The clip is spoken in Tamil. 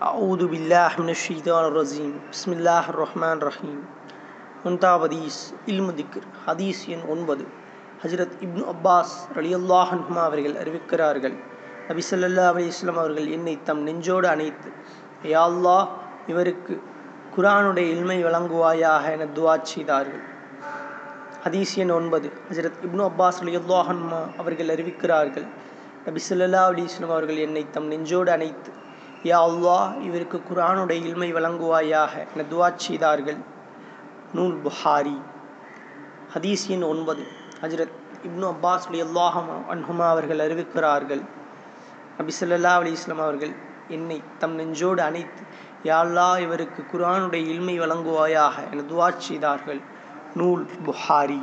அவுது பில்லாஹ் ஷீதான் ரசீம் பிஸ்மில்லாஹ் ரஹ்மான் ரஹீம் ஒன்றாவது ஹதீஸ் ஹதீஸ் எண் ஒன்பது. ஹஜரத் இப்னு அப்பாஸ் ரலியுல்லாஹ் ஹன்மா அவர்கள் அறிவிக்கிறார்கள் நபி சொல்லல்லா அலி இஸ்லாம் அவர்கள் என்னை தம் நெஞ்சோடு அணைத்து யாழ்லா இவருக்கு குரானுடைய இல்மை வழங்குவாயாக என துவா செய்தார்கள். ஹதீஸ் எண் ஒன்பது. ஹஜரத் இப்னு அப்பாஸ் ரலியுல்லாஹ் ஹன்மா அவர்கள் அறிவிக்கிறார்கள் நபி சொல்லல்லா அலி இஸ்லாம் அவர்கள் என்னை தம் நெஞ்சோடு அணைத்து யா அல்லாஹ் இவருக்கு குரானுடைய இல்மை வழங்குவாயாக என துவா செய்தார்கள். நூல் புஹாரி ஹதீஸ் ஒன்பது. ஹஜரத் இப்னு அப்பாஸ் அல்லாஹ் அன்ஹுமா அவர்கள் அறிவிக்கிறார்கள். நபி ஸல்லல்லாஹு அலைஹி அவர்கள் என்னை தம் நெஞ்சோடு அணைத்து யாழ்லா இவருக்கு குரானுடைய இல்மை வழங்குவாயாக என துவா செய்தார்கள். நூல் புஹாரி